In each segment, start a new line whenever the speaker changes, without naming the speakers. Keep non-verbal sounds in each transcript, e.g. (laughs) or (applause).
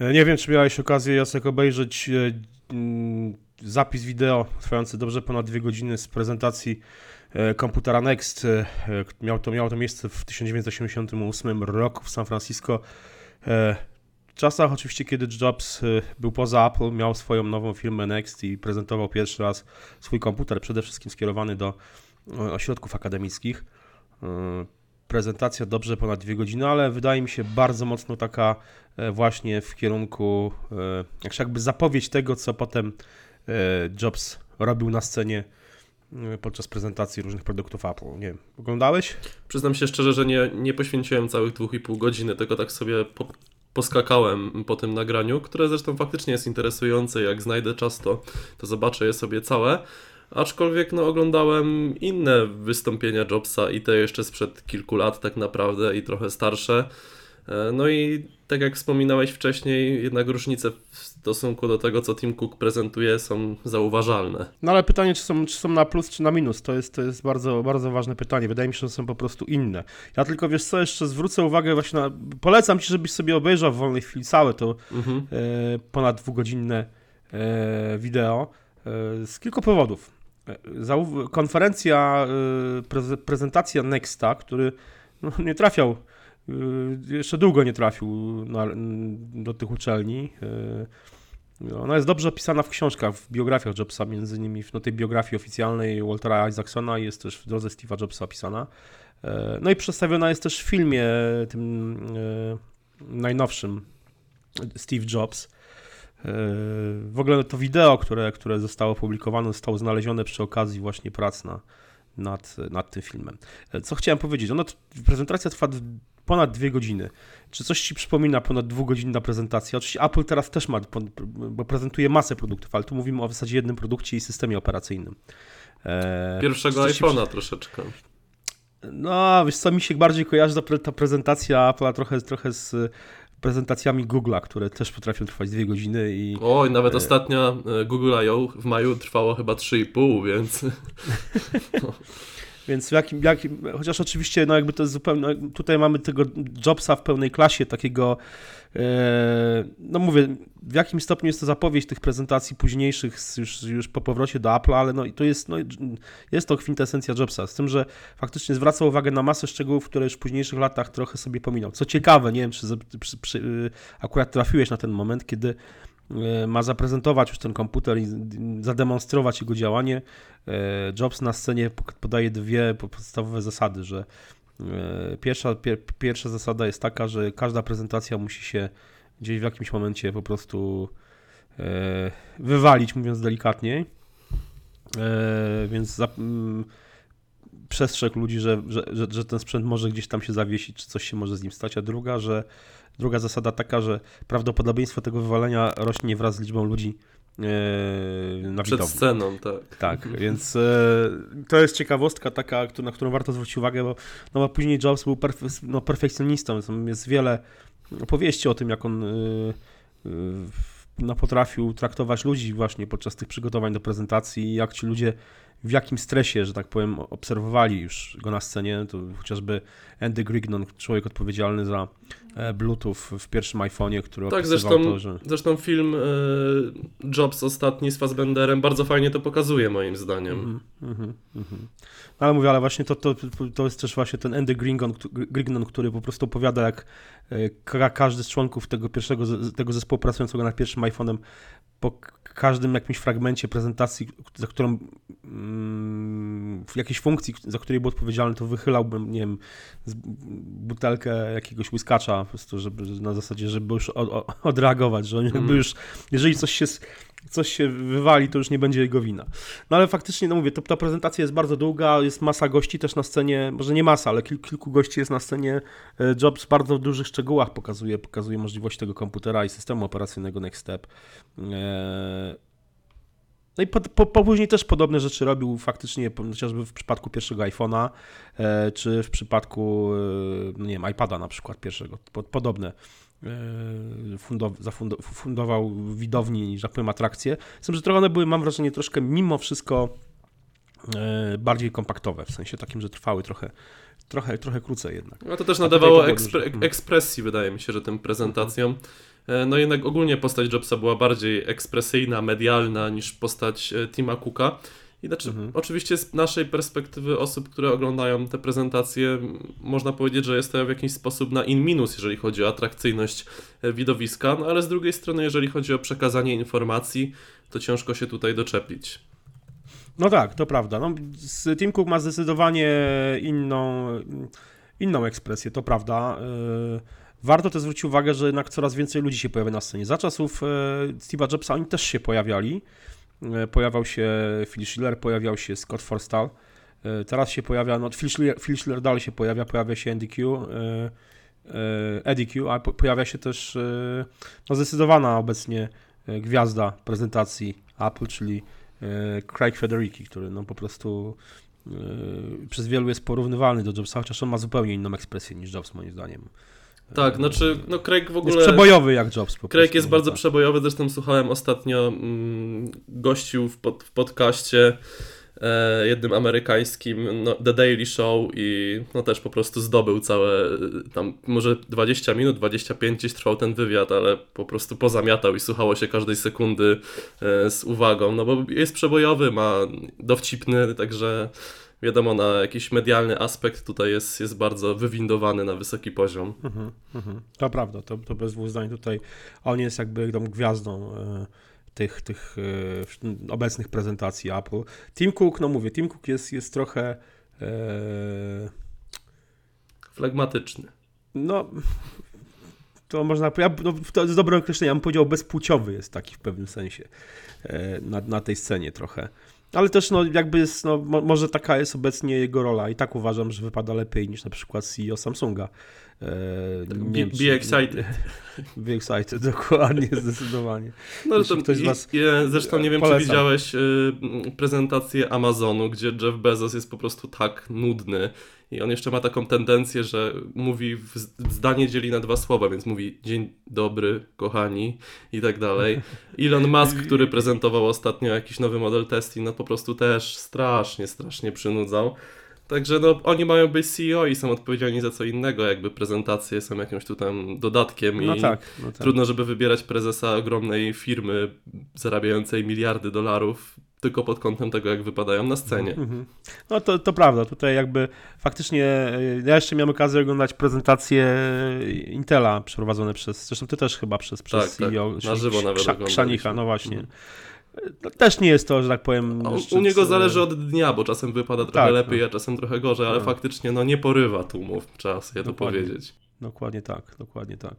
E, nie wiem, czy miałeś okazję, Jacek, obejrzeć e, mm, zapis wideo trwający dobrze ponad dwie godziny z prezentacji e, komputera Next. Miał to, miało to miejsce w 1988 roku w San Francisco. W czasach oczywiście, kiedy Jobs był poza Apple, miał swoją nową firmę Next i prezentował pierwszy raz swój komputer, przede wszystkim skierowany do ośrodków akademickich prezentacja dobrze ponad dwie godziny, ale wydaje mi się bardzo mocno taka e, właśnie w kierunku, e, jakby zapowiedź tego, co potem e, Jobs robił na scenie podczas prezentacji różnych produktów Apple. Nie wiem, oglądałeś?
Przyznam się szczerze, że nie, nie poświęciłem całych dwóch i pół godziny, tylko tak sobie po, poskakałem po tym nagraniu, które zresztą faktycznie jest interesujące. Jak znajdę czas, to, to zobaczę je sobie całe. Aczkolwiek no, oglądałem inne wystąpienia Jobsa i te jeszcze sprzed kilku lat tak naprawdę i trochę starsze. E, no i tak jak wspominałeś wcześniej, jednak różnice w stosunku do tego, co Tim Cook prezentuje, są zauważalne.
No ale pytanie, czy są, czy są na plus, czy na minus, to jest, to jest bardzo, bardzo ważne pytanie. Wydaje mi się, że są po prostu inne. Ja tylko, wiesz co, jeszcze zwrócę uwagę właśnie na... Polecam Ci, żebyś sobie obejrzał w wolnej chwili całe to mhm. e, ponad dwugodzinne e, wideo e, z kilku powodów konferencja, y, prezentacja Nexta, który no, nie trafiał, y, jeszcze długo nie trafił na, do tych uczelni. Y, ona jest dobrze opisana w książkach, w biografiach Jobsa, między innymi w no, tej biografii oficjalnej Waltera Isaacsona jest też w drodze Steve'a Jobsa opisana. No i przedstawiona jest też w filmie tym najnowszym Steve Jobs. W ogóle to wideo, które, które zostało opublikowane, zostało znalezione przy okazji właśnie prac na, nad, nad tym filmem. Co chciałem powiedzieć? Ona, prezentacja trwa ponad dwie godziny. Czy coś Ci przypomina ponad dwugodzinna prezentacja? Oczywiście Apple teraz też ma, bo prezentuje masę produktów, ale tu mówimy o w zasadzie jednym produkcie i systemie operacyjnym.
E, Pierwszego iPhone'a przy... troszeczkę.
No, wiesz co, mi się bardziej kojarzy ta prezentacja Apple'a trochę, trochę z prezentacjami Google'a, które też potrafią trwać dwie godziny i...
Oj, nawet e... ostatnia e, Google I.O. w maju trwało chyba 3,5, więc... (laughs)
Więc w jakim, jakim, chociaż oczywiście, no jakby to jest zupełnie, tutaj mamy tego Jobsa w pełnej klasie, takiego, e, no mówię, w jakim stopniu jest to zapowiedź tych prezentacji późniejszych, już, już po powrocie do Apple, ale no to jest, no, jest to kwintesencja Jobsa, z tym, że faktycznie zwraca uwagę na masę szczegółów, które już w późniejszych latach trochę sobie pominął. Co ciekawe, nie wiem, czy przy, przy, akurat trafiłeś na ten moment, kiedy ma zaprezentować już ten komputer i zademonstrować jego działanie. E, Jobs na scenie podaje dwie podstawowe zasady, że e, pierwsza, pierwsza zasada jest taka, że każda prezentacja musi się gdzieś w jakimś momencie po prostu wywalić, mówiąc delikatnie. Więc za, przestrzegł ludzi, że, że, że, ten sprzęt może gdzieś tam się zawiesić, czy coś się może z nim stać, a druga, że Druga zasada taka, że prawdopodobieństwo tego wywalenia rośnie wraz z liczbą ludzi
e, na Przed widowni. sceną, tak.
Tak, więc e, to jest ciekawostka taka, na którą warto zwrócić uwagę, bo, no, bo później Jobs był perfe no, perfekcjonistą, jest wiele opowieści o tym, jak on e, no, potrafił traktować ludzi właśnie podczas tych przygotowań do prezentacji, jak ci ludzie w jakim stresie, że tak powiem, obserwowali już go na scenie. To chociażby Andy Grignon, człowiek odpowiedzialny za e, Bluetooth w pierwszym iPhone'ie, który
tak, zresztą, to, że... zresztą film e, Jobs ostatni z Fassbenderem bardzo fajnie to pokazuje moim zdaniem. Mm -hmm, mm
-hmm. No ale mówię, ale właśnie to, to, to jest też właśnie ten Andy Grignon, Grignon który po prostu opowiada, jak e, każdy z członków tego pierwszego tego zespołu pracującego nad pierwszym iPhone'em po każdym jakimś fragmencie prezentacji, za którą w jakiejś funkcji, za której był odpowiedzialny, to wychylałbym, nie wiem, butelkę jakiegoś łyskacza po prostu, żeby na zasadzie, żeby już odreagować, że on jakby mm. już, jeżeli coś się coś się wywali, to już nie będzie jego wina. No ale faktycznie, no mówię, to, ta prezentacja jest bardzo długa, jest masa gości też na scenie, może nie masa, ale kil, kilku gości jest na scenie. E, Jobs bardzo w dużych szczegółach pokazuje, pokazuje możliwości tego komputera i systemu operacyjnego Next Step. E, no i po, po, po, później też podobne rzeczy robił faktycznie, chociażby w przypadku pierwszego iPhone'a, e, czy w przypadku, no nie wiem, iPada na przykład pierwszego, podobne E, fundował widowni, że tak powiem, atrakcje. Z tym, że trochę one były, mam wrażenie, troszkę mimo wszystko e, bardziej kompaktowe, w sensie takim, że trwały trochę, trochę, trochę krócej jednak.
No to też nadawało
to
ekspre-.
Mhm.
ekspresji, wydaje mi się, że tym prezentacjom. E, No jednak ogólnie postać Jobsa była bardziej ekspresyjna, medialna niż postać e, Tima Cooka. I znaczy,
Mhm.
oczywiście z naszej perspektywy osób, które oglądają te prezentacje, można powiedzieć, że jest to w jakiś sposób na in minus, jeżeli chodzi o atrakcyjność e, widowiska, no ale z drugiej strony, jeżeli chodzi o przekazanie informacji, to ciężko się tutaj doczepić.
No tak, to prawda. No, Tim Cook ma zdecydowanie inną, inną ekspresję, to prawda. Yy, Warto też zwrócić uwagę, że jednak coraz więcej ludzi się pojawia na scenie. Za czasów e, Steve'a Jobsa oni też się pojawiali. E, Pojawiał się Phil Schiller, pojawiał się Scott Forstall. E, Teraz się pojawia, no Phil Schiller, Phil Schiller dalej się pojawia, pojawia się Andy Q, e, e, Eddie Q, a po- pojawia się też e, no, zdecydowana obecnie e, gwiazda prezentacji Apple, czyli e, Craig Federighi, który no po prostu e, przez wielu jest porównywalny do Jobsa, chociaż on ma zupełnie inną ekspresję niż Jobs moim zdaniem.
Tak, znaczy, no Craig w
Jest
ogóle...
przebojowy jak Jobs po
Craig jest
no
bardzo
tak.
przebojowy, zresztą słuchałem ostatnio mm, gościu w, pod, w podcaście e, jednym amerykańskim, no, The Daily Show i no też po prostu zdobył całe, e, tam może 20 minut, 25 gdzieś trwał ten wywiad, ale po prostu pozamiatał i słuchało się każdej sekundy e, z uwagą, no bo jest przebojowy, ma dowcipny, także wiadomo, na jakiś medialny aspekt tutaj jest, jest bardzo wywindowany na wysoki poziom.
Mhm, mhm. To prawda, to, to bez dwóch zdań tutaj on jest jakby tą gwiazdą e, tych, tych e, obecnych prezentacji Apple. Tim Cook, no mówię, Tim Cook jest, jest trochę e,
Flegmatyczny.
no to można ja, no, to jest dobre określenie, ja bym powiedział bezpłciowy jest taki w pewnym sensie e, na, na tej scenie trochę. Ale też no, jakby jest, no, mo, może taka jest obecnie jego rola i tak uważam, że wypada lepiej niż na przykład CEO Samsunga. E,
Tak, be- be excited. (laughs)
Be excited, (laughs) dokładnie, zdecydowanie.
No,
Jeśli
to,
ktoś
i-
was-
zresztą nie wiem,
Polecam.
czy widziałeś y, prezentację Amazonu, gdzie Jeff Bezos jest po prostu tak nudny i on jeszcze ma taką tendencję, że mówi, w, zdanie dzieli na dwa słowa, więc mówi dzień dobry, kochani i tak dalej. Elon Musk, który prezentował ostatnio jakiś nowy model Tesla, no po prostu też strasznie, strasznie przynudzał. Także no, oni mają być CEO i są odpowiedzialni za co innego, jakby prezentacje są jakimś tu tam dodatkiem
No
i
tak, no tak.
Trudno, żeby wybierać prezesa ogromnej firmy zarabiającej miliardy dolarów tylko pod kątem tego, jak wypadają na scenie.
Mhm. No to, to prawda, tutaj jakby faktycznie, e, ja jeszcze miałem okazję oglądać prezentacje Intela przeprowadzone przez, zresztą ty też chyba przez, przez
Tak, tak.
CEO,
Na żywo nawet
Krza-. Krzanicha, no właśnie.
Mhm.
No, też nie jest to, że tak powiem...
U, u niego
e,
zależy od dnia, bo czasem wypada trochę
Tak,
lepiej,
no.
a czasem trochę gorzej, ale
No.
faktycznie no nie porywa tłumów, trzeba sobie to
Dokładnie.
powiedzieć.
Dokładnie tak, dokładnie tak.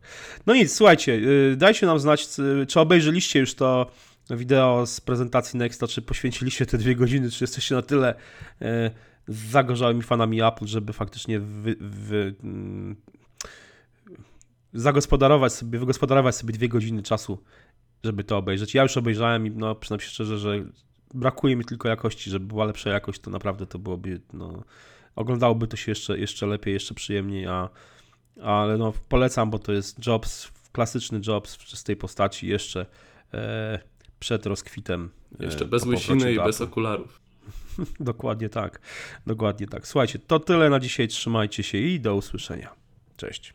No nic, słuchajcie, y, dajcie nam znać, c- czy obejrzeliście już to wideo z prezentacji Nexta, czy poświęciliście te dwie godziny, czy jesteście na tyle y, zagorzałymi fanami Apple, żeby faktycznie wy, wy, mm, zagospodarować sobie, wygospodarować sobie dwie godziny czasu, żeby to obejrzeć. Ja już obejrzałem i no, przyznam się szczerze, że brakuje mi tylko jakości, żeby była lepsza jakość, to naprawdę to byłoby, no, oglądałoby to się jeszcze, jeszcze lepiej, jeszcze przyjemniej, a ale no polecam, bo to jest Jobs, klasyczny Jobs w czystej postaci jeszcze e, przed rozkwitem. e,
Jeszcze bez łysiny i bez okularów. (laughs)
Dokładnie tak, dokładnie tak. Słuchajcie, to tyle na dzisiaj, trzymajcie się i do usłyszenia. Cześć.